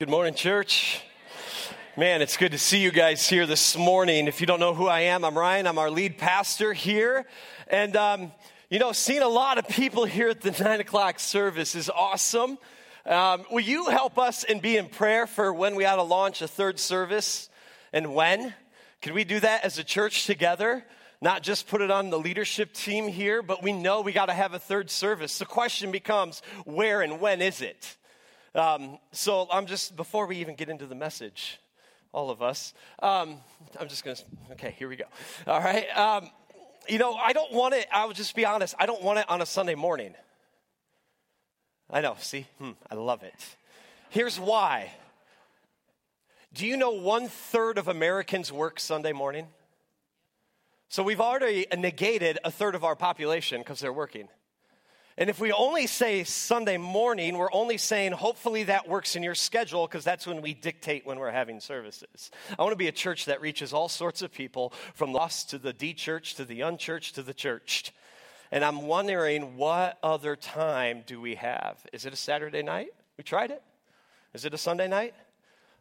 Good morning, church. Man, it's good to see you guys here this morning. If you don't know who I am, I'm Ryan. I'm our lead pastor here. And, um, you know, seeing a lot of people here at the nine o'clock service is awesome. Um, will you help us and be in prayer for when we ought to launch a third service and when? Can we do that as a church together? Not just put it on the leadership team here, but we know we got to have a third service. The question becomes where and when is it? Um, so I'm just, before we even get into the message, all of us, um, I'm just going to, okay, here we go. All right. Um, you know, I don't want it, I will just be honest, I don't want it on a Sunday morning. I know, see? Hmm, I love it. Here's why. Do you know one third of Americans work Sunday morning? So we've already negated a third of our population because they're working. And if we only say Sunday morning, we're only saying hopefully that works in your schedule because that's when we dictate when we're having services. I want to be a church that reaches all sorts of people from the lost to the dechurched to the unchurched to the churched. And I'm wondering what other time do we have? Is it a Saturday night? We tried it. Is it a Sunday night?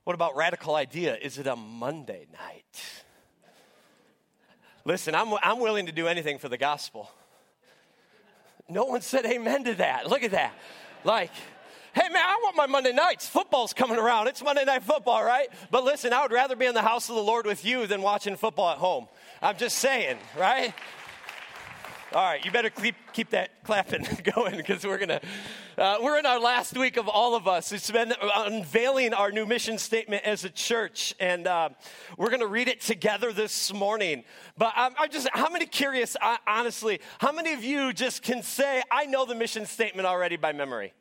What about radical idea? Is it a Monday night? Listen, I'm, I'm willing to do anything for the gospel. No one said amen to that. Look at that. Like, hey man, I want my Monday nights. Football's coming around. It's Monday night football, right? But listen, I would rather be in the house of the Lord with you than watching football at home. I'm just saying, right? All right, you better keep, keep that clapping going because we're gonna uh, we're in our last week of all of us. It's been unveiling our new mission statement as a church, and uh, we're gonna read it together this morning. But I'm, I'm just how many curious, honestly, how many of you just can say I know the mission statement already by memory?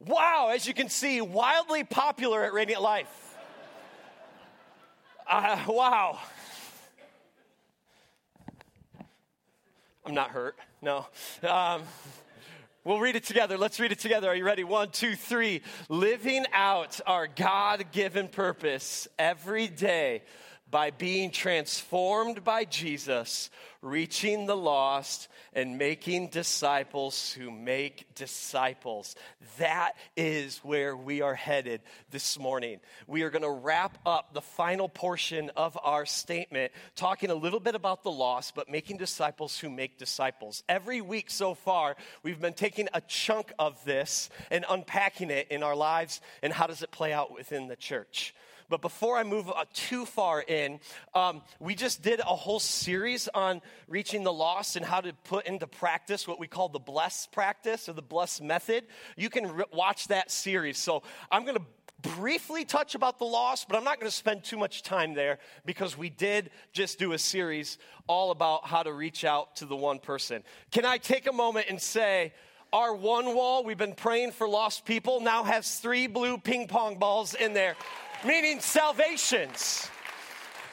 Wow, as you can see, wildly popular at Radiant Life. Uh, wow. I'm not hurt. No. Um, we'll read it together. Let's read it together. Are you ready? One, two, three. Living out our God given purpose every day by being transformed by Jesus, reaching the lost, and making disciples who make disciples. That is where we are headed this morning. We are going to wrap up the final portion of our statement, talking a little bit about the lost, but making disciples who make disciples. Every week so far, we've been taking a chunk of this and unpacking it in our lives and how does it play out within the church. But before I move uh, too far in, um, we just did a whole series on reaching the lost and how to put into practice what we call the bless practice or the bless method. You can re- watch that series. So I'm going to briefly touch about the lost, but I'm not going to spend too much time there because we did just do a series all about how to reach out to the one person. Can I take a moment and say, our one wall, we've been praying for lost people, now has three blue ping pong balls in there meaning salvations.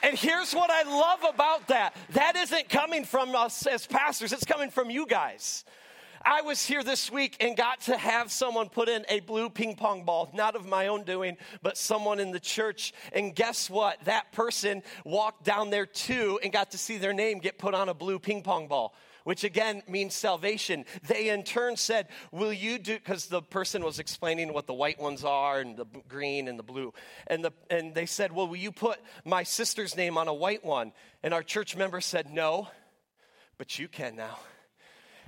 And here's what I love about that that isn't coming from us as pastors, it's coming from you guys. I was here this week and got to have someone put in a blue ping pong ball, not of my own doing, but someone in the church. And guess what? That person walked down there too and got to see their name get put on a blue ping pong ball which again means salvation. They in turn said, Will you do, because the person was explaining what the white ones are and the green and the blue. And, the, and they said, Well, will you put my sister's name on a white one? And our church member said, No, but you can now.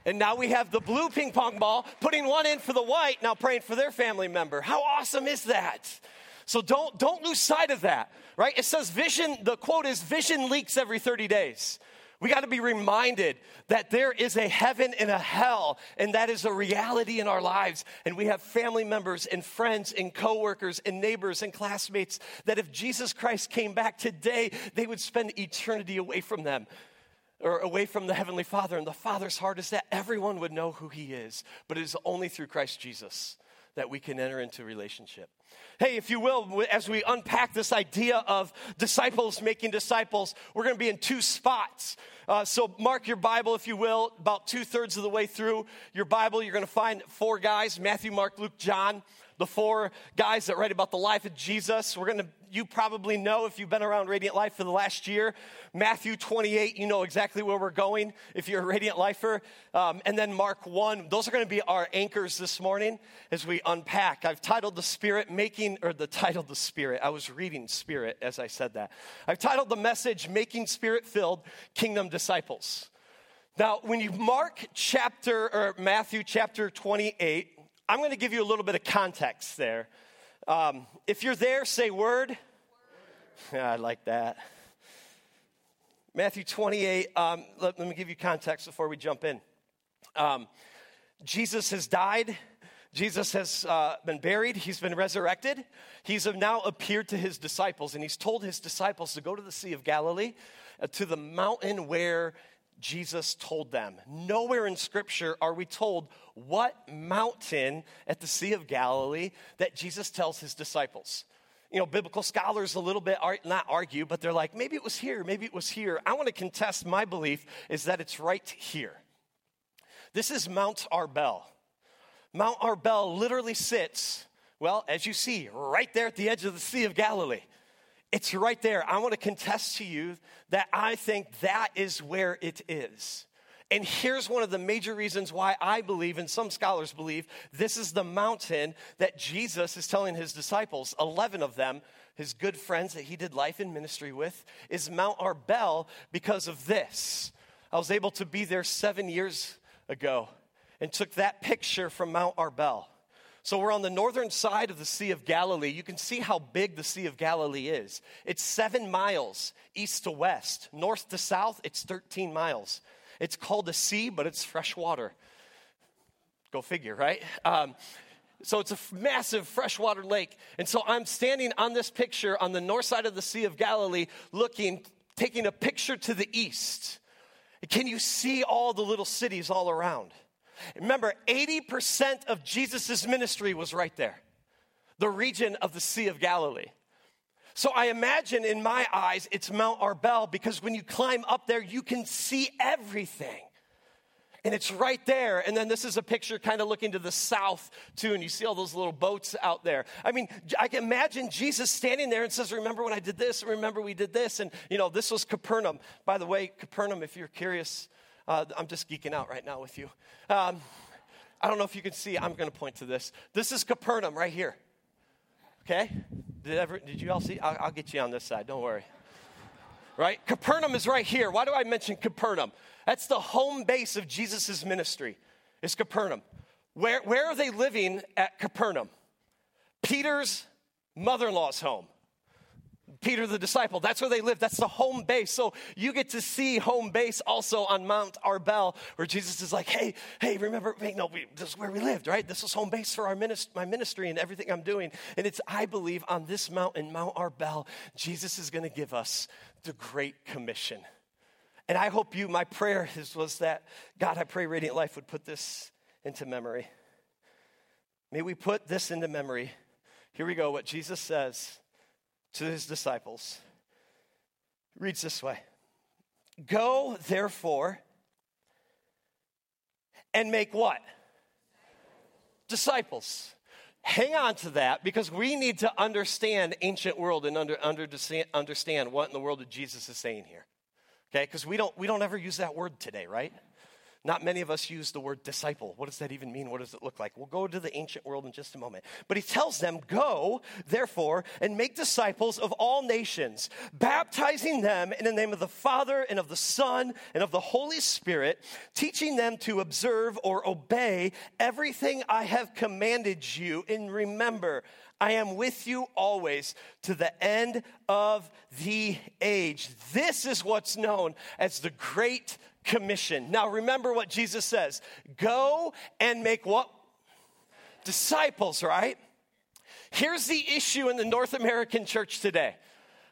And now we have the blue ping pong ball, putting one in for the white, now praying for their family member. How awesome is that? So don't, don't lose sight of that, right? It says vision, the quote is vision leaks every 30 days. We got to be reminded that there is a heaven and a hell, and that is a reality in our lives. And we have family members and friends and coworkers and neighbors and classmates that if Jesus Christ came back today, they would spend eternity away from them or away from the Heavenly Father. And the Father's heart is that everyone would know who He is, but it is only through Christ Jesus that we can enter into relationship. Hey, if you will, as we unpack this idea of disciples making disciples, we're going to be in two spots. Uh, so, mark your Bible, if you will, about two thirds of the way through your Bible. You're going to find four guys Matthew, Mark, Luke, John. The four guys that write about the life of Jesus. We're going to, you probably know if you've been around Radiant Life for the last year. Matthew 28, you know exactly where we're going if you're a Radiant Lifer. Um, and then Mark 1. Those are going to be our anchors this morning as we unpack. I've titled the Spirit Making, or the title The Spirit. I was reading Spirit as I said that. I've titled the message Making Spirit Filled Kingdom Disciples. Now, when you mark chapter or Matthew chapter 28, I'm going to give you a little bit of context there. Um, if you're there, say word. Yeah, I like that. Matthew 28, um, let, let, me give you context before we jump in. Um, Jesus has died. Jesus has uh, been buried. He's been resurrected. He's now appeared to his disciples, and he's told his disciples to go to the Sea of Galilee, uh, to the mountain where Jesus told them. Nowhere in Scripture are we told what mountain at the Sea of Galilee that Jesus tells his disciples. You know, biblical scholars a little bit are, not argue, but they're like, maybe it was here, maybe it was here. I want to contest my belief is that it's right here. This is Mount Arbel. Mount Arbel literally sits, well, as you see, right there at the edge of the Sea of Galilee. It's right there. I want to contest to you that I think that is where it is. And here's one of the major reasons why I believe, and some scholars believe, this is the mountain that Jesus is telling his disciples, 11 of them, his good friends that he did life and ministry with, is Mount Arbel because of this. I was able to be there seven years ago and took that picture from Mount Arbel. So we're on the northern side of the Sea of Galilee. You can see how big the Sea of Galilee is. It's seven miles east to west, north to south, it's 13 miles. It's called a sea, but it's fresh water. Go figure, right? Um, so it's a massive freshwater lake. And so I'm standing on this picture on the north side of the Sea of Galilee, looking, taking a picture to the east. Can you see all the little cities all around? Remember, 80% of Jesus' ministry was right there, the region of the Sea of Galilee. So I imagine in my eyes, it's Mount Arbel because when you climb up there, you can see everything. And it's right there. And then this is a picture kind of looking to the south, too. And you see all those little boats out there. I mean, I can imagine Jesus standing there and says, Remember when I did this? Remember we did this? And, you know, this was Capernaum. By the way, Capernaum, if you're curious, uh, I'm just geeking out right now with you. Um, I don't know if you can see, I'm going to point to this. This is Capernaum right here. Okay? Did, ever, did you all see? I'll, I'll get you on this side, don't worry. Right? Capernaum is right here. Why do I mention Capernaum? That's the home base of Jesus' ministry, is Capernaum. Where, where are they living at Capernaum? Peter's mother in law's home. Peter the disciple. That's where they live. That's the home base. So you get to see home base also on Mount Arbel, where Jesus is like, hey, hey, remember, wait, no, we, this is where we lived, right? This was home base for our minist- my ministry and everything I'm doing. And it's, I believe, on this mountain, Mount Arbel, Jesus is going to give us the Great Commission. And I hope you, my prayer is, was that, God, I pray Radiant Life would put this into memory. May we put this into memory. Here we go, what Jesus says to his disciples reads this way Go, therefore, and make what? Disciples. Hang on to that because we need to understand ancient world and under, under, understand what in the world Jesus is saying here. Okay? Because we don't, we don't ever use that word today, right? Not many of us use the word disciple. What does that even mean? What does it look like? We'll go to the ancient world in just a moment. But he tells them, Go, therefore, and make disciples of all nations, baptizing them in the name of the Father and of the Son and of the Holy Spirit, teaching them to observe or obey everything I have commanded you. And remember, I am with you always to the end of the age. This is what's known as the Great Commission. Now, remember what Jesus says go and make what? Disciples, right? Here's the issue in the North American church today.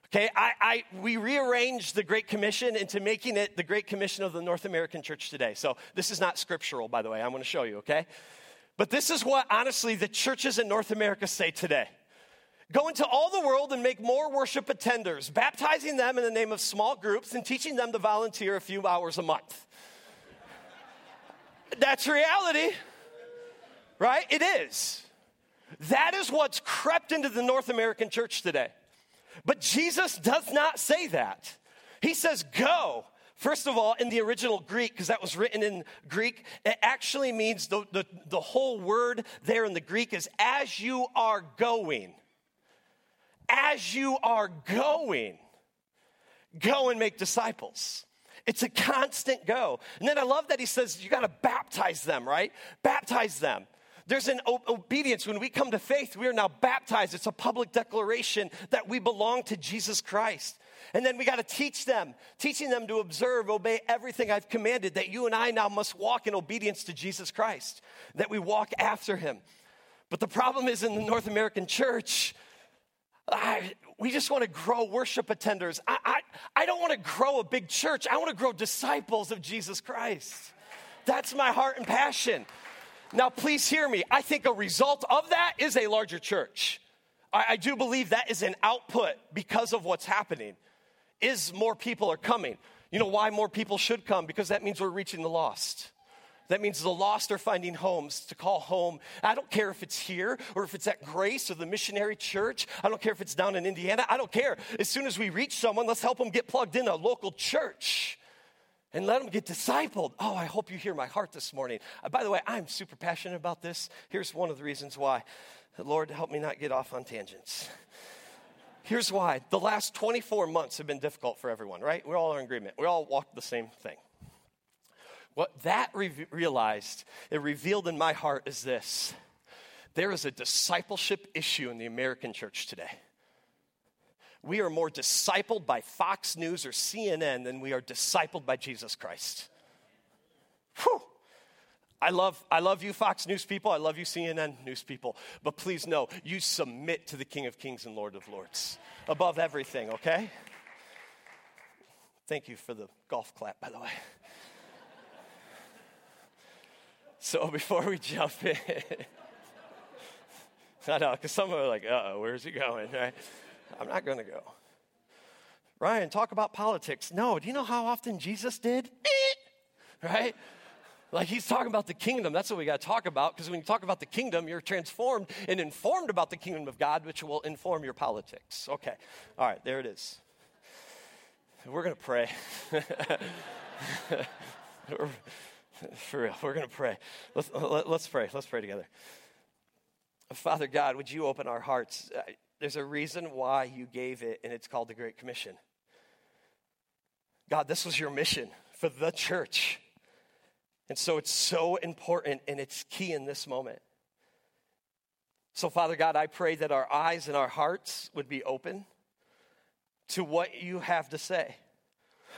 Okay, I, I, we rearranged the Great Commission into making it the Great Commission of the North American church today. So this is not scriptural, by the way. I'm going to show you, okay? But this is what, honestly, the churches in North America say today. Go into all the world and make more worship attenders, baptizing them in the name of small groups and teaching them to volunteer a few hours a month. That's reality, right? It is. That is what's crept into the North American church today. But Jesus does not say that. He says, Go. First of all, in the original Greek, because that was written in Greek, it actually means the, the, the whole word there in the Greek is as you are going. As you are going, go and make disciples. It's a constant go. And then I love that he says you got to baptize them, right? Baptize them. There's an o- obedience. When we come to faith, we are now baptized. It's a public declaration that we belong to Jesus Christ. And then we got to teach them, teaching them to observe, obey everything I've commanded, that you and I now must walk in obedience to Jesus Christ, that we walk after him. But the problem is in the North American church, I, we just want to grow worship attenders. I, I, I don't want to grow a big church. I want to grow disciples of Jesus Christ. That's my heart and passion. Now, please hear me. I think a result of that is a larger church. I, I do believe that is an output because of what's happening. Is more people are coming. You know why more people should come? Because that means we're reaching the lost. That means the lost are finding homes to call home. I don't care if it's here or if it's at Grace or the missionary church. I don't care if it's down in Indiana. I don't care. As soon as we reach someone, let's help them get plugged in a local church and let them get discipled. Oh, I hope you hear my heart this morning. Uh, by the way, I'm super passionate about this. Here's one of the reasons why. Lord, help me not get off on tangents. Here's why. The last 24 months have been difficult for everyone, right? We all are in agreement. We all walk the same thing. What that re- realized, it revealed in my heart is this there is a discipleship issue in the American church today. We are more discipled by Fox News or CNN than we are discipled by Jesus Christ. Whew. I love, I love you, Fox News people. I love you, CNN News people. But please know, you submit to the King of Kings and Lord of Lords above everything, okay? Thank you for the golf clap, by the way. So before we jump in, I know, because some are like, uh oh, where's he going, right? I'm not going to go. Ryan, talk about politics. No, do you know how often Jesus did? right? Like he's talking about the kingdom. That's what we got to talk about because when you talk about the kingdom, you're transformed and informed about the kingdom of God, which will inform your politics. Okay. All right, there it is. We're going to pray. For real, we're going to pray. Let's, let, us pray. Let's pray together. Father God, would you open our hearts? Uh, there's a reason why you gave it, and it's called the Great Commission. God, this was your mission for the church. And so it's so important and it's key in this moment. So, Father God, I pray that our eyes and our hearts would be open to what you have to say.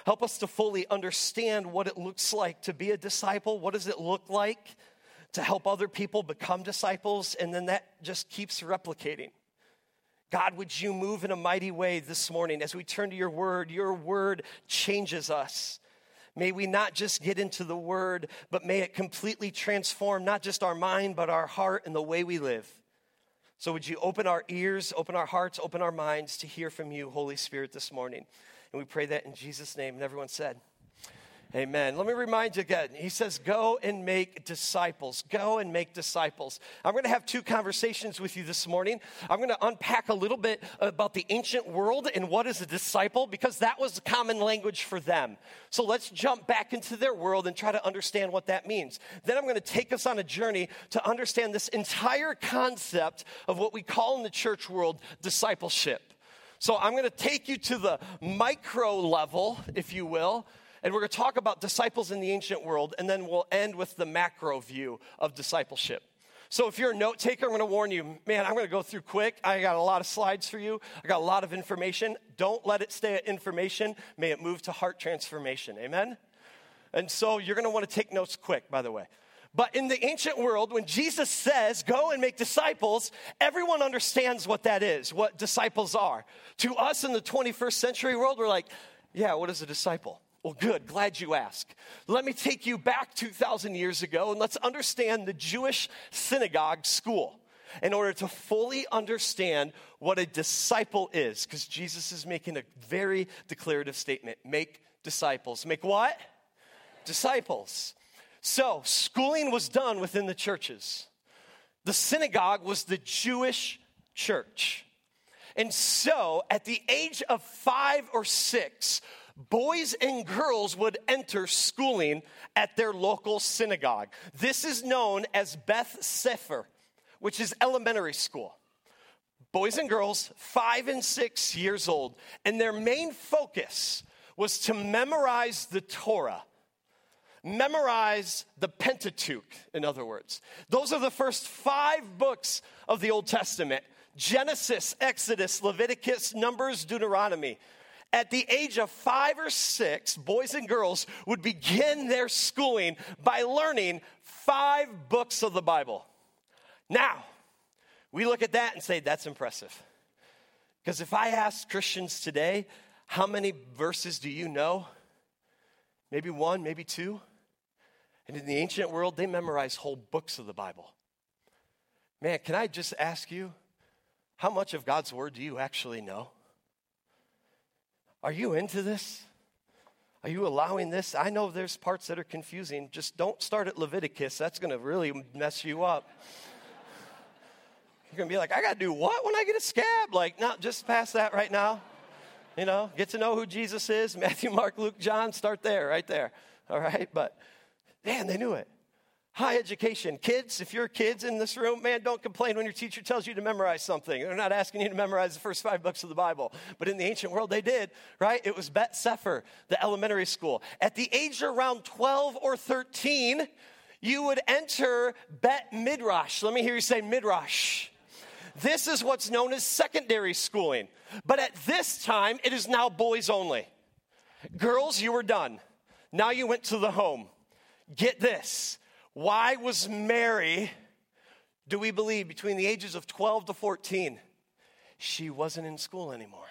Help us to fully understand what it looks like to be a disciple. What does it look like to help other people become disciples? And then that just keeps replicating. God, would you move in a mighty way this morning as we turn to your word? Your word changes us. May we not just get into the word, but may it completely transform not just our mind, but our heart and the way we live. So, would you open our ears, open our hearts, open our minds to hear from you, Holy Spirit, this morning? And we pray that in Jesus' name. And everyone said, Amen. Let me remind you again. He says, Go and make disciples. Go and make disciples. I'm going to have two conversations with you this morning. I'm going to unpack a little bit about the ancient world and what is a disciple because that was the common language for them. So let's jump back into their world and try to understand what that means. Then I'm going to take us on a journey to understand this entire concept of what we call in the church world discipleship. So I'm going to take you to the micro level, if you will, and we're going to talk about disciples in the ancient world, and then we'll end with the macro view of discipleship. So if you're a note taker, I'm going to warn you, man, I'm going to go through quick. I got a lot of slides for you. I got a lot of information. Don't let it stay at information. May it move to heart transformation. Amen? And so you're going to want to take notes quick, by the way. But in the ancient world, when Jesus says, go and make disciples, everyone understands what that is, what disciples are. To us in the 21st century world, we're like, yeah, what is a disciple? Well, good, glad you ask. Let me take you back 2,000 years ago and let's understand the Jewish synagogue school in order to fully understand what a disciple is, because Jesus is making a very declarative statement make disciples. Make what? Disciples. So, schooling was done within the churches. The synagogue was the Jewish church. And so, at the age of five or six, boys and girls would enter schooling at their local synagogue. This is known as Beth Sefer, which is elementary school. Boys and girls, five and six years old, and their main focus was to memorize the Torah memorize the Pentateuch, in other words. Those are the first five books of the Old Testament Genesis, Exodus, Leviticus, Numbers, Deuteronomy. At the age of five or six, boys and girls would begin their schooling by learning five books of the Bible. Now, we look at that and say, that's impressive. Because if I ask Christians today, how many verses do you know? Maybe one, maybe two. And in the ancient world, they memorized whole books of the Bible. Man, can I just ask you, how much of God's word do you actually know? Are you into this? Are you allowing this? I know there's parts that are confusing. Just don't start at Leviticus. That's going to really mess you up. You're going to be like, I got to do what when I get a scab? Like, no, just pass that right now. You know, get to know who Jesus is Matthew, Mark, Luke, John. Start there, right there. All right? But Man, they knew it. High education. Kids, if you're kids in this room, man, don't complain when your teacher tells you to memorize something. They're not asking you to memorize the first five books of the Bible. But in the ancient world, they did, right? It was Bet Sefer, the elementary school. At the age of around 12 or 13, you would enter Bet Midrash. Let me hear you say Midrash. This is what's known as secondary schooling. But at this time, it is now boys only. Girls, you were done. Now you went to the home. Get this. Why was Mary, do we believe, between the ages of 12 to 14? She wasn't in school anymore.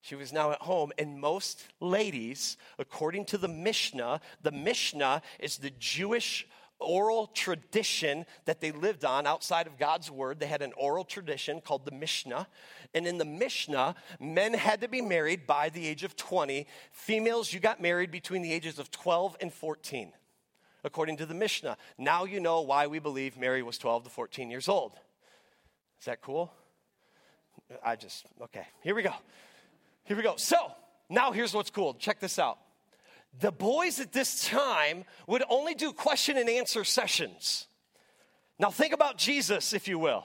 She was now at home. And most ladies, according to the Mishnah, the Mishnah is the Jewish oral tradition that they lived on outside of God's word. They had an oral tradition called the Mishnah. And in the Mishnah, men had to be married by the age of 20. Females, you got married between the ages of 12 and 14, according to the Mishnah. Now you know why we believe Mary was 12 to 14 years old. Is that cool? I just, okay, here we go. Here we go. So, now here's what's cool. Check this out the boys at this time would only do question and answer sessions. Now, think about Jesus, if you will.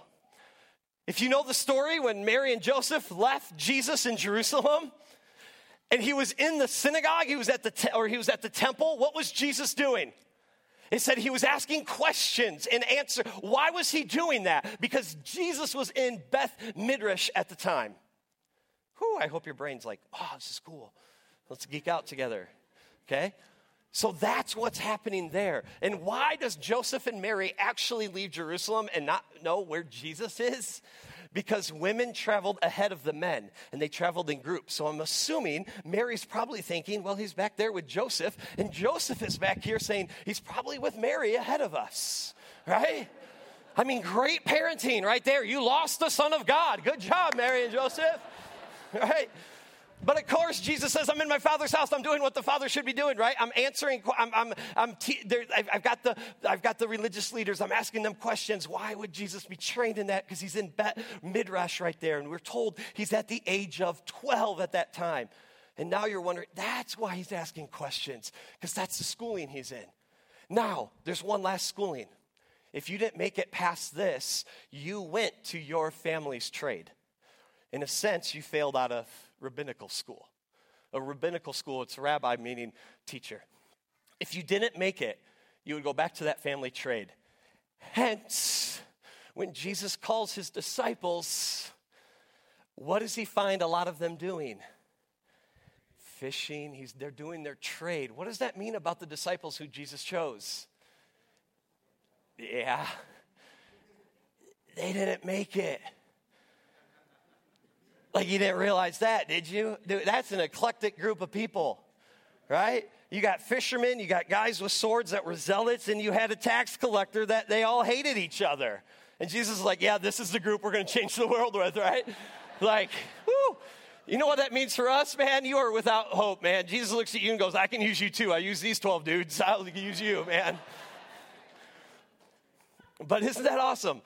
If you know the story when Mary and Joseph left Jesus in Jerusalem and he was in the synagogue, he was at the te- or he was at the temple, what was Jesus doing? It said he was asking questions and answer. Why was he doing that? Because Jesus was in Beth Midrash at the time. Whew, I hope your brain's like, oh, this is cool. Let's geek out together okay? So that's what's happening there. And why does Joseph and Mary actually leave Jerusalem and not know where Jesus is? Because women traveled ahead of the men and they traveled in groups. So I'm assuming Mary's probably thinking, well, he's back there with Joseph, and Joseph is back here saying he's probably with Mary ahead of us, right? I mean, great parenting right there. You lost the Son of God. Good job, Mary and Joseph, right? But of course, Jesus says, I'm in my Father's house. I'm doing what the Father should be doing, right? I'm answering, I'm, I'm, I'm te- I've, got the, I've got the religious leaders. I'm asking them questions. Why would Jesus be trained in that? Because he's in Bet Midrash right there. And we're told he's at the age of 12 at that time. And now you're wondering, that's why he's asking questions, because that's the schooling he's in. Now, there's one last schooling. If you didn't make it past this, you went to your family's trade. In a sense, you failed out of rabbinical school. A rabbinical school, it's rabbi meaning teacher. If you didn't make it, you would go back to that family trade. Hence, when Jesus calls his disciples, what does he find a lot of them doing? Fishing. He's, they're doing their trade. What does that mean about the disciples who Jesus chose? Yeah, they didn't make it. Like you didn't realize that, did you? Dude, that's an eclectic group of people, right? You got fishermen, you got guys with swords that were zealots, and you had a tax collector that they all hated each other. And Jesus is like, yeah, this is the group we're going to change the world with, right? like, whoo. You know what that means for us, man? You are without hope, man. Jesus looks at you and goes, I can use you too. I use these 12 dudes. I'll use you, man. But isn't that awesome?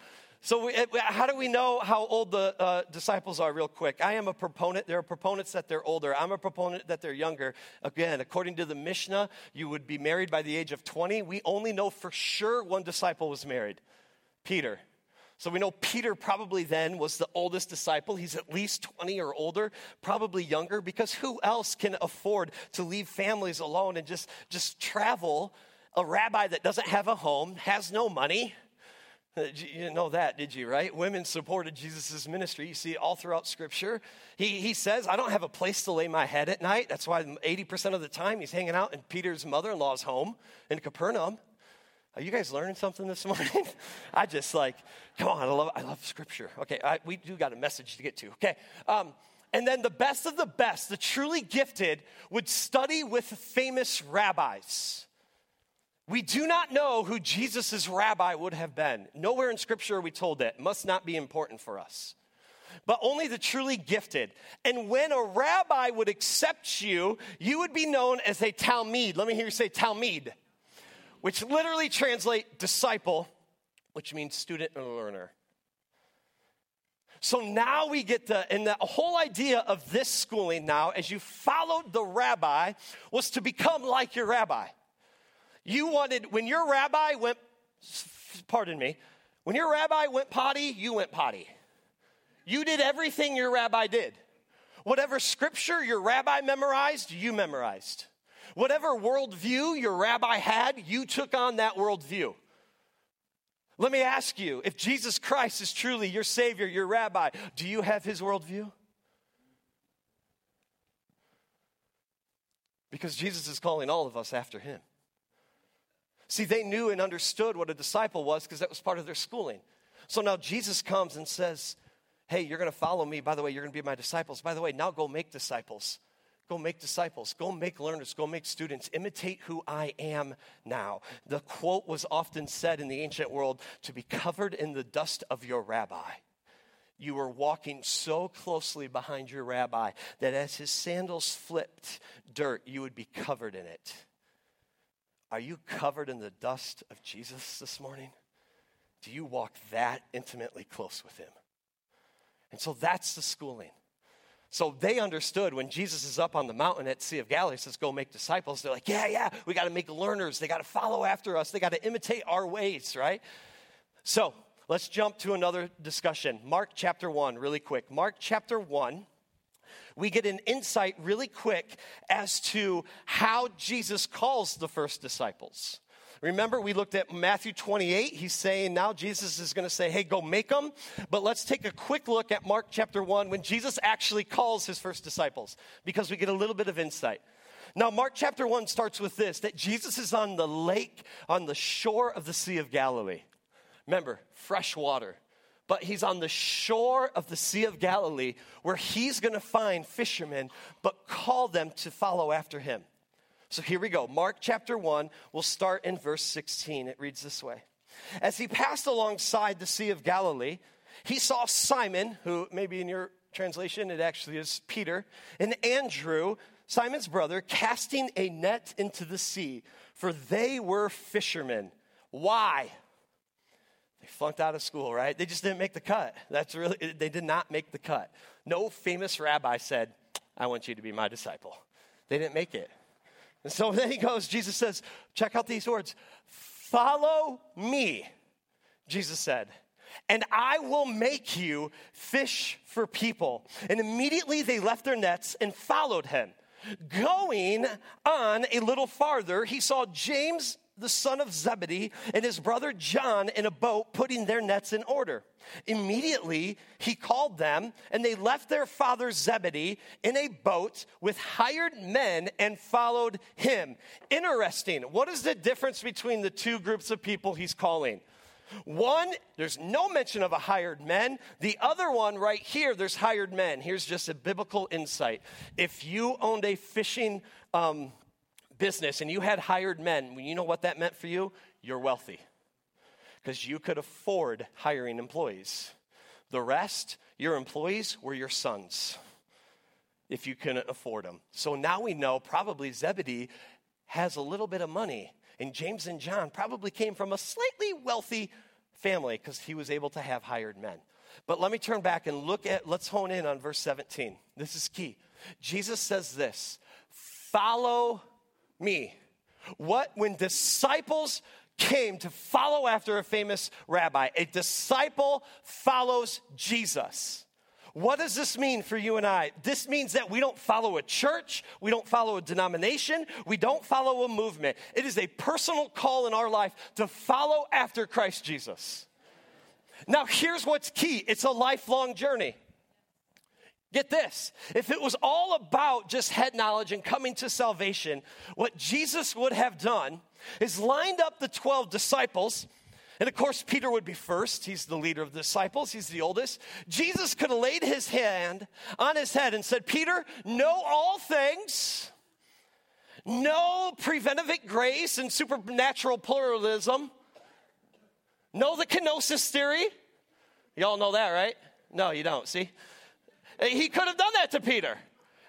So, we, how do we know how old the uh, disciples are, real quick? I am a proponent. There are proponents that they're older. I'm a proponent that they're younger. Again, according to the Mishnah, you would be married by the age of 20. We only know for sure one disciple was married Peter. So we know Peter probably then was the oldest disciple. He's at least 20 or older, probably younger, because who else can afford to leave families alone and just, just travel? A rabbi that doesn't have a home, has no money, you didn't know that, did you, right? Women supported Jesus' ministry. You see all throughout Scripture. He, he says, I don't have a place to lay my head at night. That's why 80% of the time he's hanging out in Peter's mother in law's home in Capernaum. Are you guys learning something this morning? I just like, come on, I love, I love Scripture. Okay, I, we do got a message to get to. Okay. Um, and then the best of the best, the truly gifted, would study with famous rabbis. We do not know who Jesus' rabbi would have been. Nowhere in Scripture are we told that. It must not be important for us. But only the truly gifted. And when a rabbi would accept you, you would be known as a talmid. Let me hear you say talmid, which literally translate disciple, which means student and learner. So now we get the, and the whole idea of this schooling now, as you followed the rabbi, was to become like your rabbi. You wanted, when your rabbi went, pardon me, when your rabbi went potty, you went potty. You did everything your rabbi did. Whatever scripture your rabbi memorized, you memorized. Whatever worldview your rabbi had, you took on that worldview. Let me ask you if Jesus Christ is truly your Savior, your rabbi, do you have his worldview? Because Jesus is calling all of us after him. See, they knew and understood what a disciple was because that was part of their schooling. So now Jesus comes and says, Hey, you're going to follow me. By the way, you're going to be my disciples. By the way, now go make disciples. Go make disciples. Go make learners. Go make students. Imitate who I am now. The quote was often said in the ancient world to be covered in the dust of your rabbi. You were walking so closely behind your rabbi that as his sandals flipped dirt, you would be covered in it. Are you covered in the dust of Jesus this morning? Do you walk that intimately close with him? And so that's the schooling. So they understood when Jesus is up on the mountain at Sea of Galilee, says, Go make disciples. They're like, Yeah, yeah, we got to make learners. They got to follow after us. They got to imitate our ways, right? So let's jump to another discussion. Mark chapter 1, really quick. Mark chapter 1 we get an insight really quick as to how Jesus calls the first disciples. Remember, we looked at Matthew 28. He's saying now Jesus is going to say, hey, go make them. But let's take a quick look at Mark chapter 1 when Jesus actually calls his first disciples because we get a little bit of insight. Now, Mark chapter 1 starts with this that Jesus is on the lake, on the shore of the Sea of Galilee. Remember, fresh water but he's on the shore of the Sea of Galilee where he's going to find fishermen, but call them to follow after him. So here we go. Mark chapter 1, we'll start in verse 16. It reads this way As he passed alongside the Sea of Galilee, he saw Simon, who maybe in your translation it actually is Peter, and Andrew, Simon's brother, casting a net into the sea, for they were fishermen. Why? They flunked out of school, right? They just didn't make the cut. That's really, they did not make the cut. No famous rabbi said, I want you to be my disciple. They didn't make it. And so then he goes, Jesus says, check out these words follow me, Jesus said, and I will make you fish for people. And immediately they left their nets and followed him. Going on a little farther, he saw James the son of Zebedee and his brother John in a boat putting their nets in order. Immediately he called them, and they left their father Zebedee in a boat with hired men and followed him. Interesting. What is the difference between the two groups of people he's calling? One, there's no mention of a hired men. The other one, right here, there's hired men. Here's just a biblical insight. If you owned a fishing um, business and you had hired men, you know what that meant for you? You're wealthy because you could afford hiring employees. The rest, your employees, were your sons if you couldn't afford them. So now we know probably Zebedee has a little bit of money, and James and John probably came from a slightly wealthy family because he was able to have hired men. But let me turn back and look at, let's hone in on verse 17. This is key. Jesus says this Follow me. What, when disciples came to follow after a famous rabbi, a disciple follows Jesus. What does this mean for you and I? This means that we don't follow a church, we don't follow a denomination, we don't follow a movement. It is a personal call in our life to follow after Christ Jesus. Now, here's what's key it's a lifelong journey. Get this if it was all about just head knowledge and coming to salvation, what Jesus would have done is lined up the 12 disciples. And of course, Peter would be first. He's the leader of the disciples, he's the oldest. Jesus could have laid his hand on his head and said, Peter, know all things, know prevenient grace and supernatural pluralism, know the kenosis theory. Y'all know that, right? No, you don't. See? He could have done that to Peter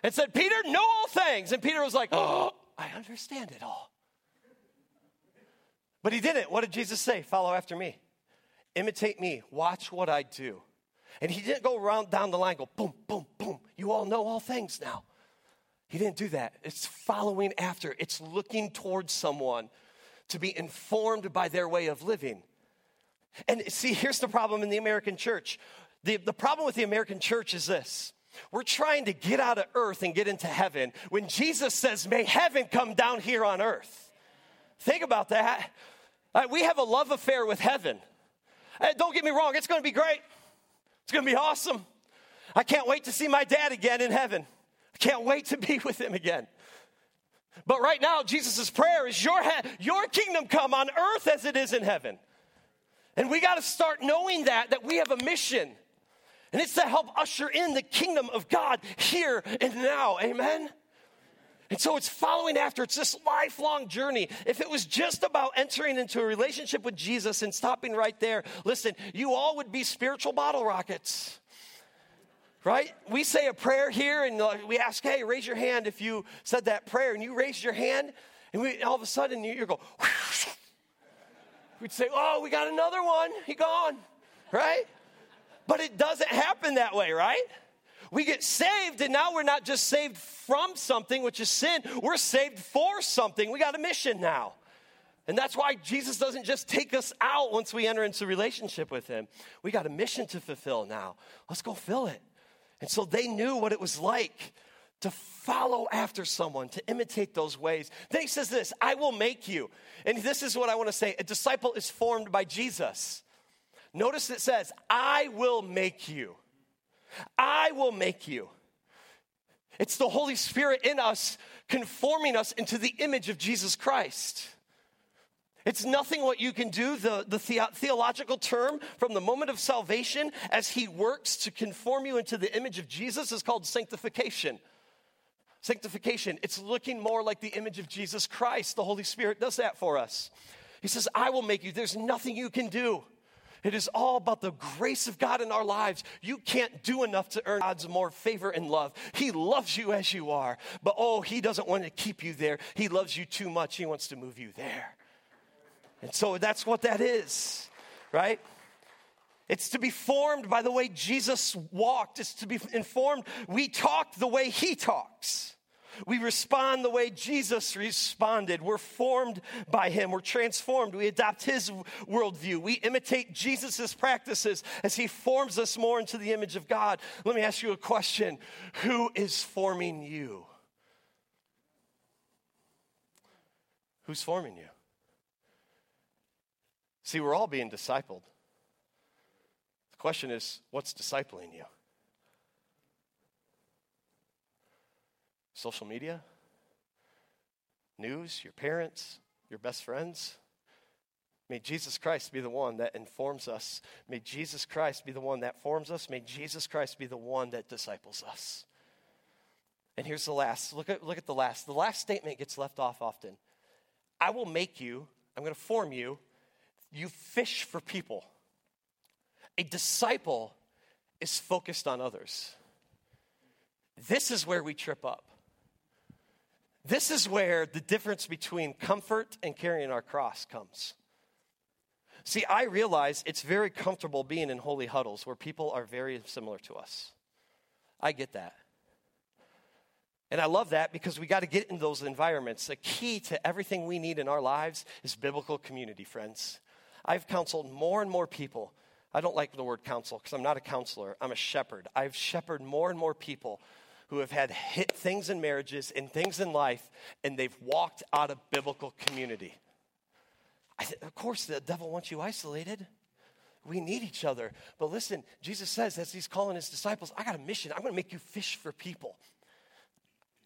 and said, Peter, know all things. And Peter was like, Oh, I understand it all. But he didn't. What did Jesus say? Follow after me. Imitate me. Watch what I do. And he didn't go around down the line, go boom, boom, boom. You all know all things now. He didn't do that. It's following after, it's looking towards someone to be informed by their way of living. And see, here's the problem in the American church the, the problem with the American church is this we're trying to get out of earth and get into heaven when Jesus says, May heaven come down here on earth. Think about that. Uh, we have a love affair with heaven. Uh, don't get me wrong, it's going to be great. It's going to be awesome. I can't wait to see my dad again in heaven. I can't wait to be with him again. But right now, Jesus' prayer is your, he- your kingdom come on earth as it is in heaven. And we got to start knowing that, that we have a mission. And it's to help usher in the kingdom of God here and now. Amen? And so it's following after. It's this lifelong journey. If it was just about entering into a relationship with Jesus and stopping right there, listen, you all would be spiritual bottle rockets. Right? We say a prayer here and uh, we ask, hey, raise your hand if you said that prayer. And you raise your hand, and we, all of a sudden you, you go, we'd say, oh, we got another one. He gone. Right? But it doesn't happen that way, right? We get saved, and now we're not just saved from something, which is sin, we're saved for something. We got a mission now. And that's why Jesus doesn't just take us out once we enter into relationship with him. We got a mission to fulfill now. Let's go fill it. And so they knew what it was like to follow after someone, to imitate those ways. Then he says this I will make you. And this is what I want to say a disciple is formed by Jesus. Notice it says, I will make you. I will make you. It's the Holy Spirit in us conforming us into the image of Jesus Christ. It's nothing what you can do. The, the, the theological term from the moment of salvation as he works to conform you into the image of Jesus is called sanctification. Sanctification, it's looking more like the image of Jesus Christ. The Holy Spirit does that for us. He says, I will make you. There's nothing you can do. It is all about the grace of God in our lives. You can't do enough to earn God's more favor and love. He loves you as you are, but oh, He doesn't want to keep you there. He loves you too much. He wants to move you there. And so that's what that is, right? It's to be formed by the way Jesus walked. It's to be informed. We talk the way He talks. We respond the way Jesus responded. We're formed by him. We're transformed. We adopt his worldview. We imitate Jesus' practices as he forms us more into the image of God. Let me ask you a question Who is forming you? Who's forming you? See, we're all being discipled. The question is, what's discipling you? Social media? News? Your parents? Your best friends? May Jesus Christ be the one that informs us. May Jesus Christ be the one that forms us. May Jesus Christ be the one that disciples us. And here's the last. Look at, look at the last. The last statement gets left off often. I will make you, I'm going to form you, you fish for people. A disciple is focused on others. This is where we trip up. This is where the difference between comfort and carrying our cross comes. See, I realize it's very comfortable being in holy huddles where people are very similar to us. I get that. And I love that because we got to get in those environments. The key to everything we need in our lives is biblical community, friends. I've counseled more and more people. I don't like the word counsel because I'm not a counselor, I'm a shepherd. I've shepherded more and more people who have had hit things in marriages and things in life, and they've walked out of biblical community. Th- of course, the devil wants you isolated. We need each other. But listen, Jesus says, as he's calling his disciples, I got a mission. I'm going to make you fish for people.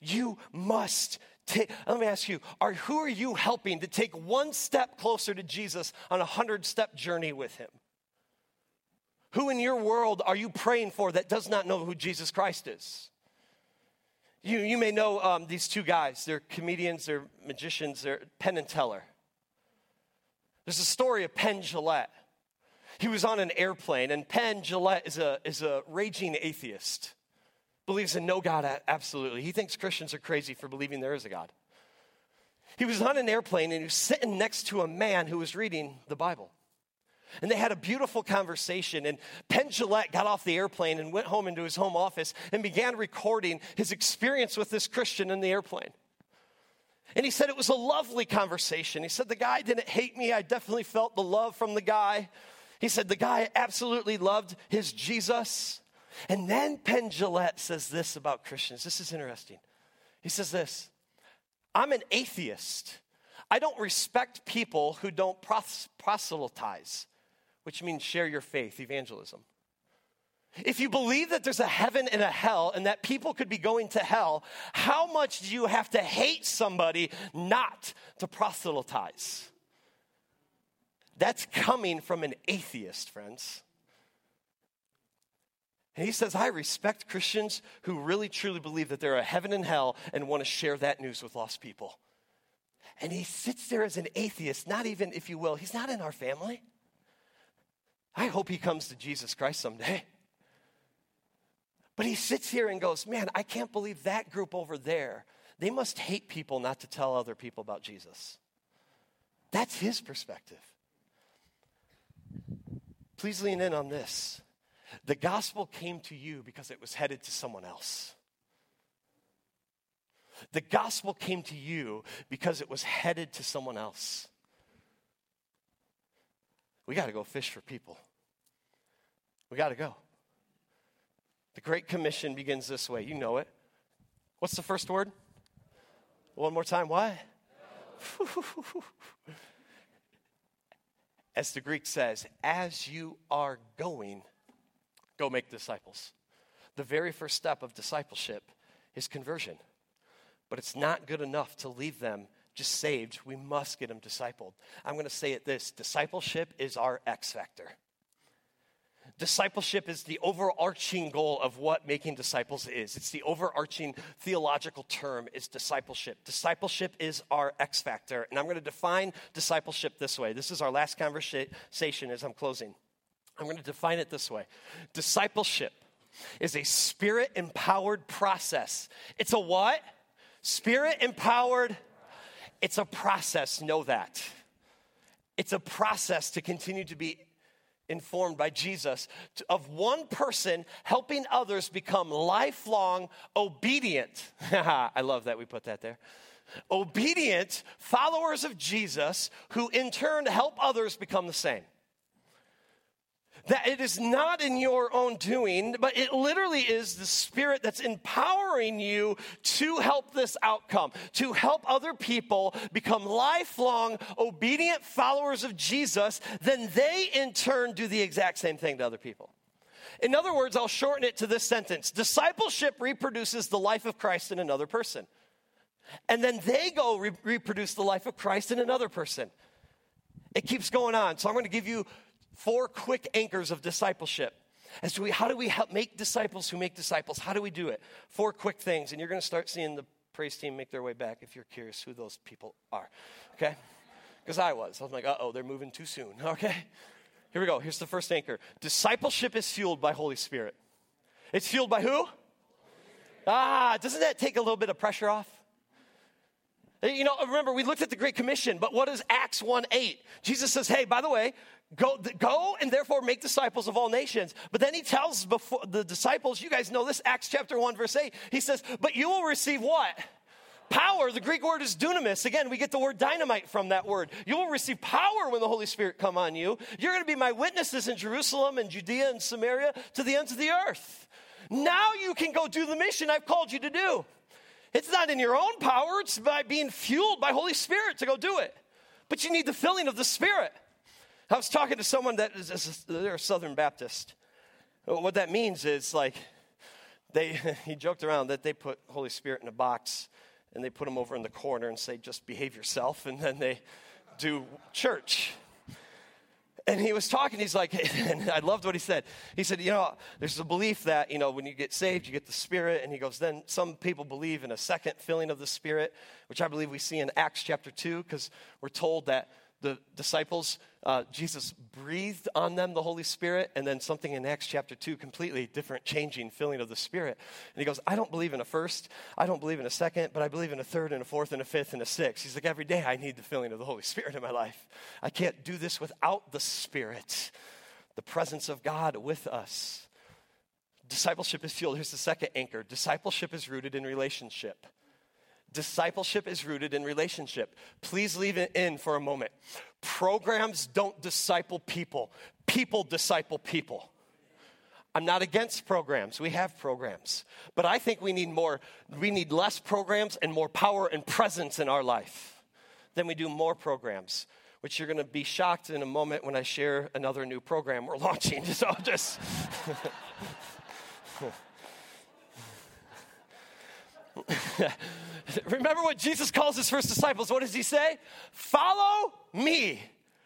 You must take, let me ask you, are, who are you helping to take one step closer to Jesus on a hundred step journey with him? Who in your world are you praying for that does not know who Jesus Christ is? You, you may know um, these two guys. They're comedians, they're magicians, they're Penn and Teller. There's a story of Penn Jillette. He was on an airplane, and Penn Jillette is a, is a raging atheist believes in no God, absolutely. He thinks Christians are crazy for believing there is a God. He was on an airplane and he was sitting next to a man who was reading the Bible. And they had a beautiful conversation. And Penn Jillette got off the airplane and went home into his home office and began recording his experience with this Christian in the airplane. And he said it was a lovely conversation. He said the guy didn't hate me. I definitely felt the love from the guy. He said the guy absolutely loved his Jesus. And then Penn Jillette says this about Christians. This is interesting. He says this I'm an atheist. I don't respect people who don't proselytize, which means share your faith, evangelism. If you believe that there's a heaven and a hell and that people could be going to hell, how much do you have to hate somebody not to proselytize? That's coming from an atheist, friends. And he says, I respect Christians who really truly believe that there are heaven and hell and want to share that news with lost people. And he sits there as an atheist, not even, if you will, he's not in our family. I hope he comes to Jesus Christ someday. But he sits here and goes, Man, I can't believe that group over there. They must hate people not to tell other people about Jesus. That's his perspective. Please lean in on this. The gospel came to you because it was headed to someone else. The gospel came to you because it was headed to someone else. We got to go fish for people. We got to go. The Great Commission begins this way. You know it. What's the first word? One more time. What? As the Greek says, as you are going, Go make disciples. The very first step of discipleship is conversion. But it's not good enough to leave them just saved. We must get them discipled. I'm going to say it this discipleship is our X factor. Discipleship is the overarching goal of what making disciples is. It's the overarching theological term is discipleship. Discipleship is our X factor. And I'm going to define discipleship this way. This is our last conversation as I'm closing. I'm going to define it this way discipleship is a spirit empowered process. It's a what? Spirit empowered. It's a process, know that. It's a process to continue to be informed by Jesus of one person helping others become lifelong obedient. I love that we put that there. Obedient followers of Jesus who in turn help others become the same that it is not in your own doing, but it literally is the Spirit that's empowering you to help this outcome, to help other people become lifelong, obedient followers of Jesus, then they in turn do the exact same thing to other people. In other words, I'll shorten it to this sentence Discipleship reproduces the life of Christ in another person. And then they go re- reproduce the life of Christ in another person. It keeps going on. So I'm going to give you four quick anchors of discipleship. As to how do we help make disciples who make disciples? How do we do it? Four quick things, and you're going to start seeing the praise team make their way back if you're curious who those people are. Okay? Because I was. I was like, uh oh, they're moving too soon. Okay? Here we go. Here's the first anchor Discipleship is fueled by Holy Spirit. It's fueled by who? Ah, doesn't that take a little bit of pressure off? Uh, you know, uh, remember, we looked at the Great Commission, but what is Acts 1 8? Jesus says, hey, by the way, go, go and therefore make disciples of all nations. But then he tells before, the disciples, you guys know this, Acts chapter 1, verse 8. He says, but you will receive what? Power, the Greek word is dunamis. Again, we get the word dynamite from that word. You will receive power when the Holy Spirit come on you. You're going to be my witnesses in Jerusalem and Judea and Samaria to the ends of the earth. Now you can go do the mission I've called you to do. It's not in your own power, it's by being fueled by Holy Spirit to go do it. But you need the filling of the Spirit. I was talking to someone that is a, they're a Southern Baptist. What that means is like they he joked around that they put Holy Spirit in a box and they put him over in the corner and say, just behave yourself, and then they do church. And he was talking, he's like, and I loved what he said. He said, you know, there's a belief that, you know, when you get saved, you get the Spirit. And he goes, then some people believe in a second filling of the Spirit, which I believe we see in Acts chapter 2, because we're told that the disciples, uh, Jesus breathed on them the Holy Spirit, and then something in Acts chapter 2, completely different, changing filling of the Spirit. And he goes, I don't believe in a first, I don't believe in a second, but I believe in a third and a fourth and a fifth and a sixth. He's like, every day I need the filling of the Holy Spirit in my life. I can't do this without the Spirit, the presence of God with us. Discipleship is fueled. Here's the second anchor discipleship is rooted in relationship. Discipleship is rooted in relationship. Please leave it in for a moment. Programs don't disciple people, people disciple people. I'm not against programs. We have programs. But I think we need more, we need less programs and more power and presence in our life than we do more programs, which you're going to be shocked in a moment when I share another new program we're launching. So just. Remember what Jesus calls his first disciples. What does he say? Follow me.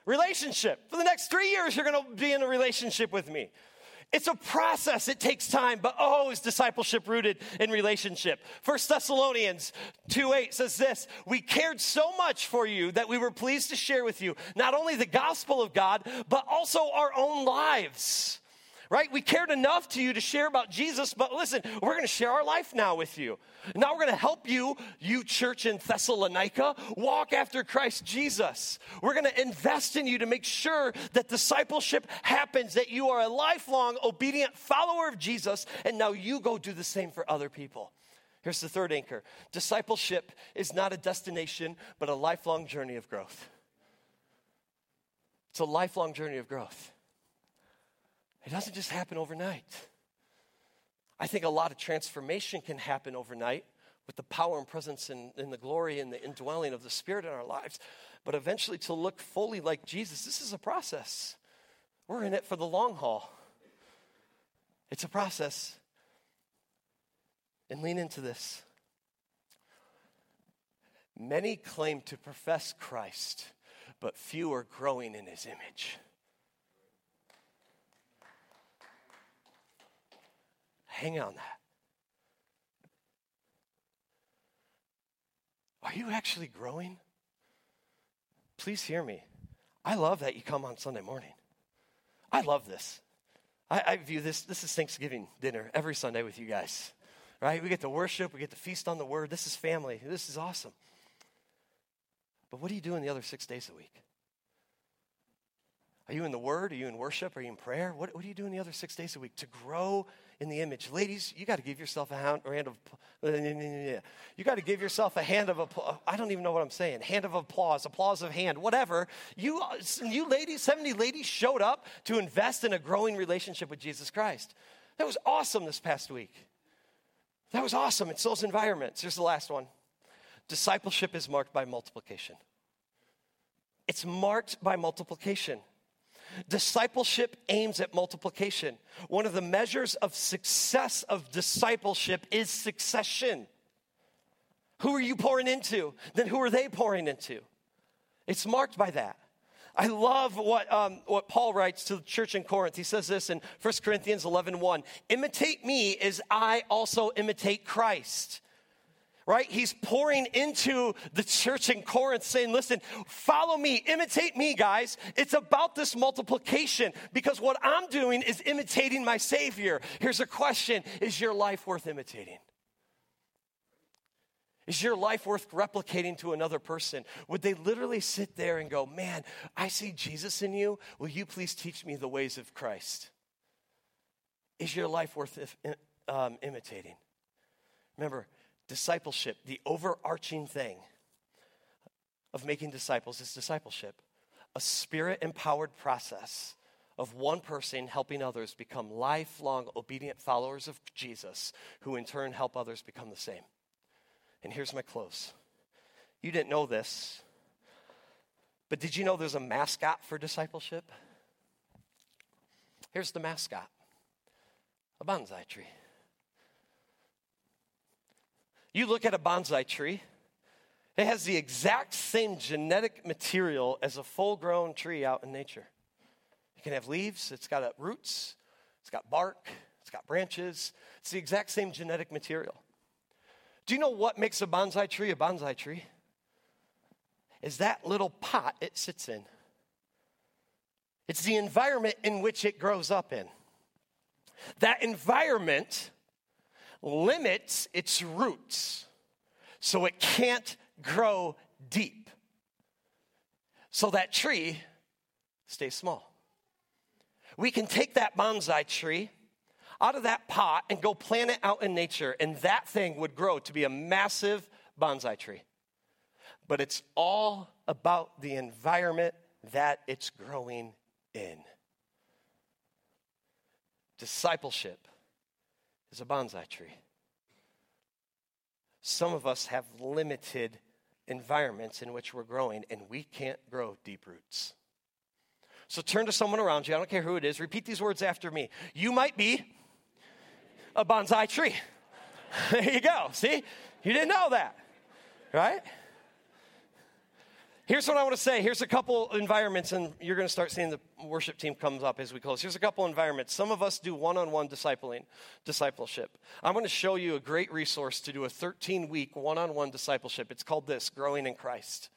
Relationship. For the next three years, you're going to be in a relationship with me. It's a process. It takes time, but oh, is discipleship rooted in relationship. First Thessalonians 2 8 says this We cared so much for you that we were pleased to share with you not only the gospel of God, but also our own lives right? We cared enough to you to share about Jesus, but listen, we're going to share our life now with you. Now we're going to help you, you church in Thessalonica, walk after Christ Jesus. We're going to invest in you to make sure that discipleship happens, that you are a lifelong obedient follower of Jesus, and now you go do the same for other people. Here's the third anchor discipleship is not a destination, but a lifelong journey of growth. It's a lifelong journey of growth. It doesn't just happen overnight. I think a lot of transformation can happen overnight with the power and presence and, the glory and the indwelling of the Spirit in our lives. But eventually, to look fully like Jesus, this is a process. We're in it for the long haul. It's a process. And lean into this. Many claim to profess Christ, but few are growing in his image. Hang on that. Are you actually growing? Please hear me. I love that you come on Sunday morning. I love this. I, I, view this, this is Thanksgiving dinner every Sunday with you guys, right? We get to worship, we get to feast on the word. This is family. This is awesome. But what are you doing the other six days a week? Are you in the Word? Are you in worship? Are you in prayer? What, what are you doing the other six days a week to grow in the image? Ladies, you got to give yourself a hand, of you got to give yourself a hand of. I don't even know what I'm saying. Hand of applause, applause of hand, whatever. You, uh, you ladies, 70 ladies showed up to invest in a growing relationship with Jesus Christ. That was awesome this past week. That was awesome. It's those environments. Here's the last one. Discipleship is marked by multiplication. It's marked by multiplication. Discipleship aims at multiplication. One of the measures of success of discipleship is succession. Who are you pouring into? Then who are they pouring into? It's marked by that. I love what, um, what Paul writes to the church in Corinth. He says this in 1 Corinthians 11 1. Imitate me as I also imitate Christ right? He's pouring into the church in Corinth saying, listen, follow me, imitate me, guys. It's about this multiplication because what I'm doing is imitating my Savior. Here's a question Is your life worth imitating? Is your life worth replicating to another person? Would they literally sit there and go, Man, I see Jesus in you. Will you please teach me the ways of Christ? Is your life worth um, imitating? Remember, discipleship, the overarching thing of making disciples is discipleship, a spirit empowered process of one person helping others become lifelong obedient followers of Jesus, who in turn help others become the same. And here's my close. You didn't know this, but did you know there's a mascot for discipleship? Here's the mascot a bonsai tree. You look at a bonsai tree, it has the exact same genetic material as a full grown tree out in nature. It can have leaves, it's got roots, it's got bark, it's got branches. It's the exact same genetic material. Do you know what makes a bonsai tree a bonsai tree? Is that little pot it sits in. It's the environment in which it grows up in. That environment limits its roots so it can't grow deep. So that tree stays small. We can take that bonsai tree out of that pot and go plant it out in nature, and that thing would grow to be a massive bonsai tree. But it's all about the environment that it's growing in. Discipleship is a bonsai tree. Some of us have limited environments in which we're growing, and we can't grow deep roots. So turn to someone around you, I don't care who it is, repeat these words after me. You might be a bonsai tree. there you go. See? You didn't know that, right? Here's what I want to say. Here's a couple environments, and you're going to start seeing the worship team comes up as we close. Here's a couple environments. Some of us do one-on-one discipling, discipleship. I'm going to show you a great resource to do a 13-week one-on-one discipleship. It's called this: Growing in Christ.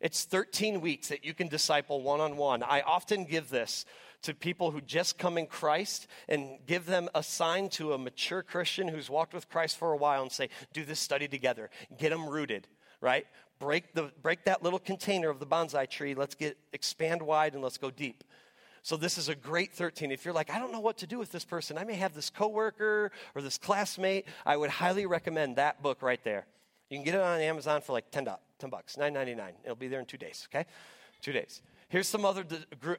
It's 13 weeks that you can disciple one-on-one. I often give this to people who just come in Christ and give them a sign to a mature Christian who's walked with Christ for a while and say, do this study together. Get them rooted, right? Break, the, break that little container of the bonsai tree. Let's get expand wide and let's go deep. So this is a great 13. If you're like, I don't know what to do with this person, I may have this coworker or this classmate, I would highly recommend that book right there. You can get it on Amazon for like 10, 10 bucks, 9.99. It'll be there in two days, okay? Two days. Here's some other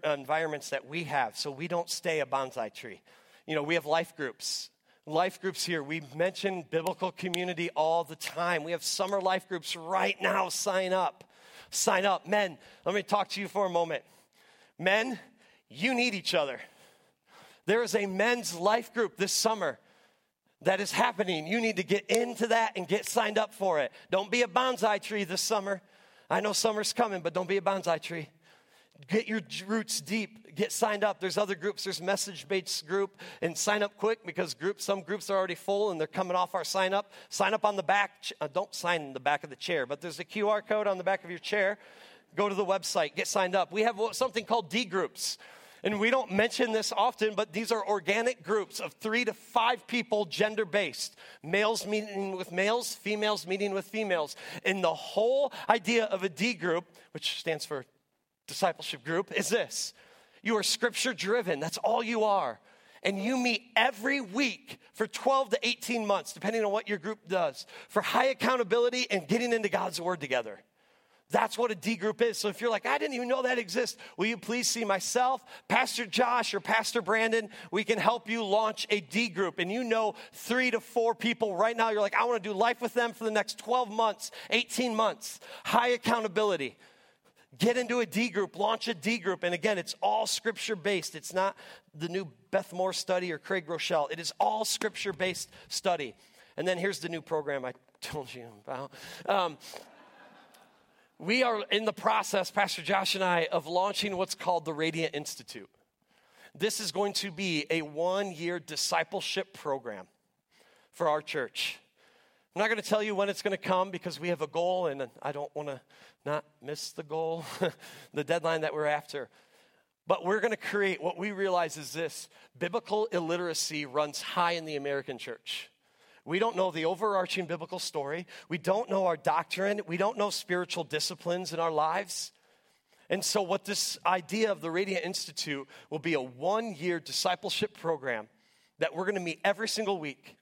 environments that we have so we don't stay a bonsai tree. You know, we have life groups. Life groups here. We mention biblical community all the time. We have summer life groups right now. Sign up. Sign up. Men, let me talk to you for a moment. Men, you need each other. There is a men's life group this summer that is happening. You need to get into that and get signed up for it. Don't be a bonsai tree this summer. I know summer's coming, but don't be a bonsai tree. Get your roots deep. Get signed up. There's other groups. There's message based group and sign up quick because groups. Some groups are already full and they're coming off our sign up. Sign up on the back. Uh, don't sign in the back of the chair, but there's a QR code on the back of your chair. Go to the website. Get signed up. We have something called D groups. And we don't mention this often, but these are organic groups of three to five people, gender based. Males meeting with males, females meeting with females. And the whole idea of a D group, which stands for discipleship group is this you are scripture driven, that's all you are. And you meet every week for 12 to 18 months, depending on what your group does, for high accountability and getting into God's word together. That's what a D group is. So if you're like, I didn't even know that exists, will you please see myself, Pastor Josh, or Pastor Brandon? We can help you launch a D group. And you know three to four people right now, you're like, I want to do life with them for the next 12 months, 18 months. High accountability. Get into a D group, launch a D group. And again, it's all scripture based. It's not the new Beth Moore study or Craig Groeschel. It is all scripture based study. And then here's the new program I told you about. Um, we are in the process, Pastor Josh and I, of launching what's called the Radiant Institute. This is going to be a one year discipleship program for our church. I'm not going to tell you when it's going to come because we have a goal and I don't want to not miss the goal, the deadline that we're after. But we're going to create what we realize is this biblical illiteracy runs high in the American church. We don't know the overarching biblical story. We don't know our doctrine. We don't know spiritual disciplines in our lives. And so, what this idea of the Radiant Institute will be a one year discipleship program that we're going to meet every single week,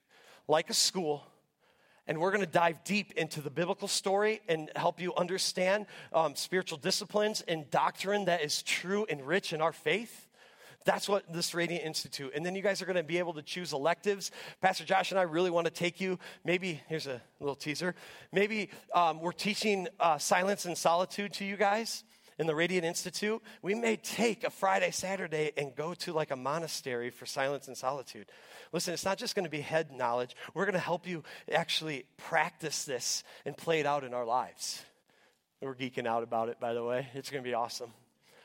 like a school. And we're going to dive deep into the biblical story and help you understand um, spiritual disciplines and doctrine that is true and rich in our faith. That's what this Radiant Institute. And then you guys are going to be able to choose electives. Pastor Josh and I really want to take you. Maybe here's a little teaser. Maybe um, we're teaching uh, silence and solitude to you guys in the Radiant Institute. We may take a Friday, Saturday, and go to like a monastery for silence and solitude. Listen, it's not just going to be head knowledge. We're going to help you actually practice this and play it out in our lives. We're geeking out about it, by the way. It's going to be awesome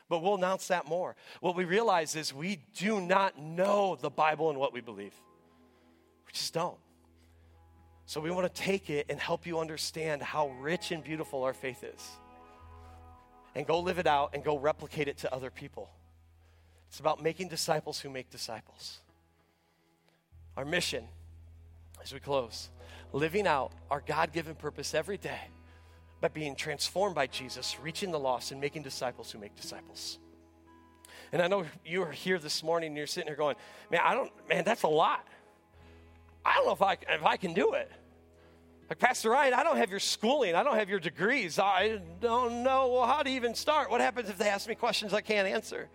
but we'll announce that more. What we realize is we do not know the Bible and what we believe. We just don't. So we want to take it and help you understand how rich and beautiful our faith is. And go live it out and go replicate it to other people. It's about making disciples who make disciples. Our mission, as we close, living out our God given purpose every day by being transformed by Jesus, reaching the lost, and making disciples who make disciples. And I know you are here this morning and you're sitting here going, man, I don't, man, that's a lot. I don't know if I, if I can do it. Like, Pastor Ryan, I don't have your schooling. I don't have your degrees. I don't know well, how to even start. What happens if they ask me questions I can't answer?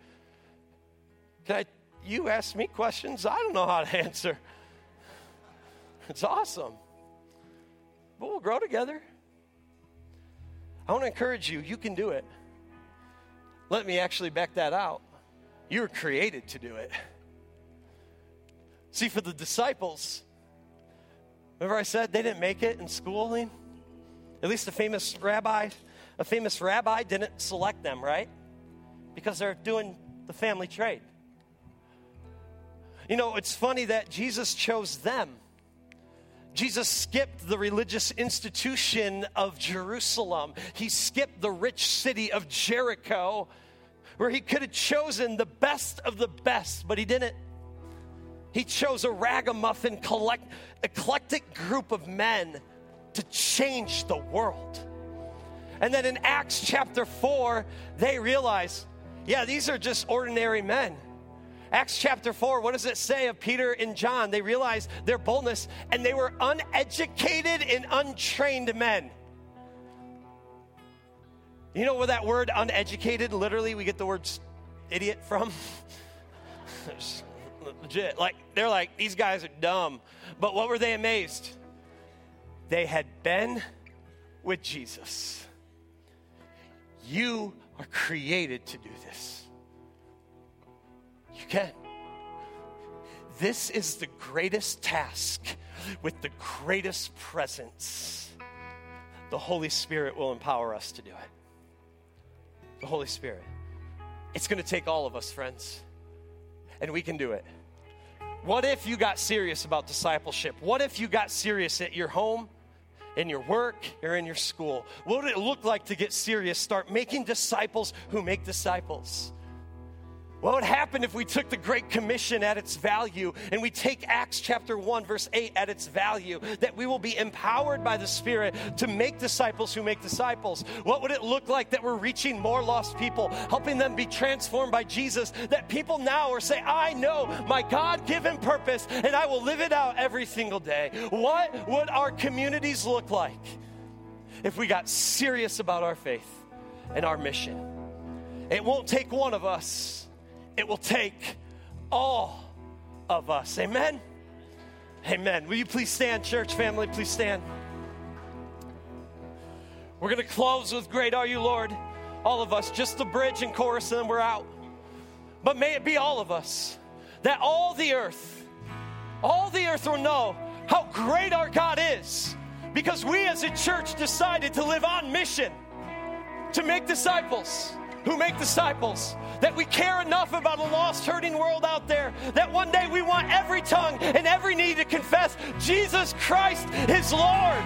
Can I, you ask me questions I don't know how to answer. It's awesome. But we'll grow together. I want to encourage you, you can do it. Let me actually back that out. You were created to do it. See, for the disciples, remember I said they didn't make it in schooling? At least a famous rabbi, a famous rabbi didn't select them, right? Because they're doing the family trade. You know, it's funny that Jesus chose them Jesus skipped the religious institution of Jerusalem. He skipped the rich city of Jericho, where he could have chosen the best of the best, but he didn't. He chose a ragamuffin, collect, eclectic group of men to change the world. And then in Acts chapter 4, they realize, yeah, these are just ordinary men. Acts chapter 4, what does it say of Peter and John? They realized their boldness and they were uneducated and untrained men. You know where that word uneducated, literally, we get the word idiot from? Legit. Like, they're like, these guys are dumb. But what were they amazed? They had been with Jesus. You are created to do this. You can. This is the greatest task with the greatest presence. The Holy Spirit will empower us to do it. The Holy Spirit. It's going to take all of us, friends, and we can do it. What if you got serious about discipleship? What if you got serious at your home, in your work, or in your school? What would it look like to get serious? Start making disciples who make disciples. What would happen if we took the Great Commission at its value and we take Acts chapter 1, verse 8 at its value? That we will be empowered by the Spirit to make disciples who make disciples. What would it look like that we're reaching more lost people, helping them be transformed by Jesus? That people now are saying, I know my God given purpose and I will live it out every single day. What would our communities look like if we got serious about our faith and our mission? It won't take one of us it will take all of us. Amen? Amen. Will you please stand, church family? Please stand. We're going to close with Great Are You, Lord. All of us, just the bridge and chorus, and then we're out. But may it be all of us that all the earth, all the earth will know how great our God is because we as a church decided to live on mission to make disciples who make disciples, that we care enough about a lost, hurting world out there, that one day we want every tongue and every knee to confess Jesus Christ is Lord.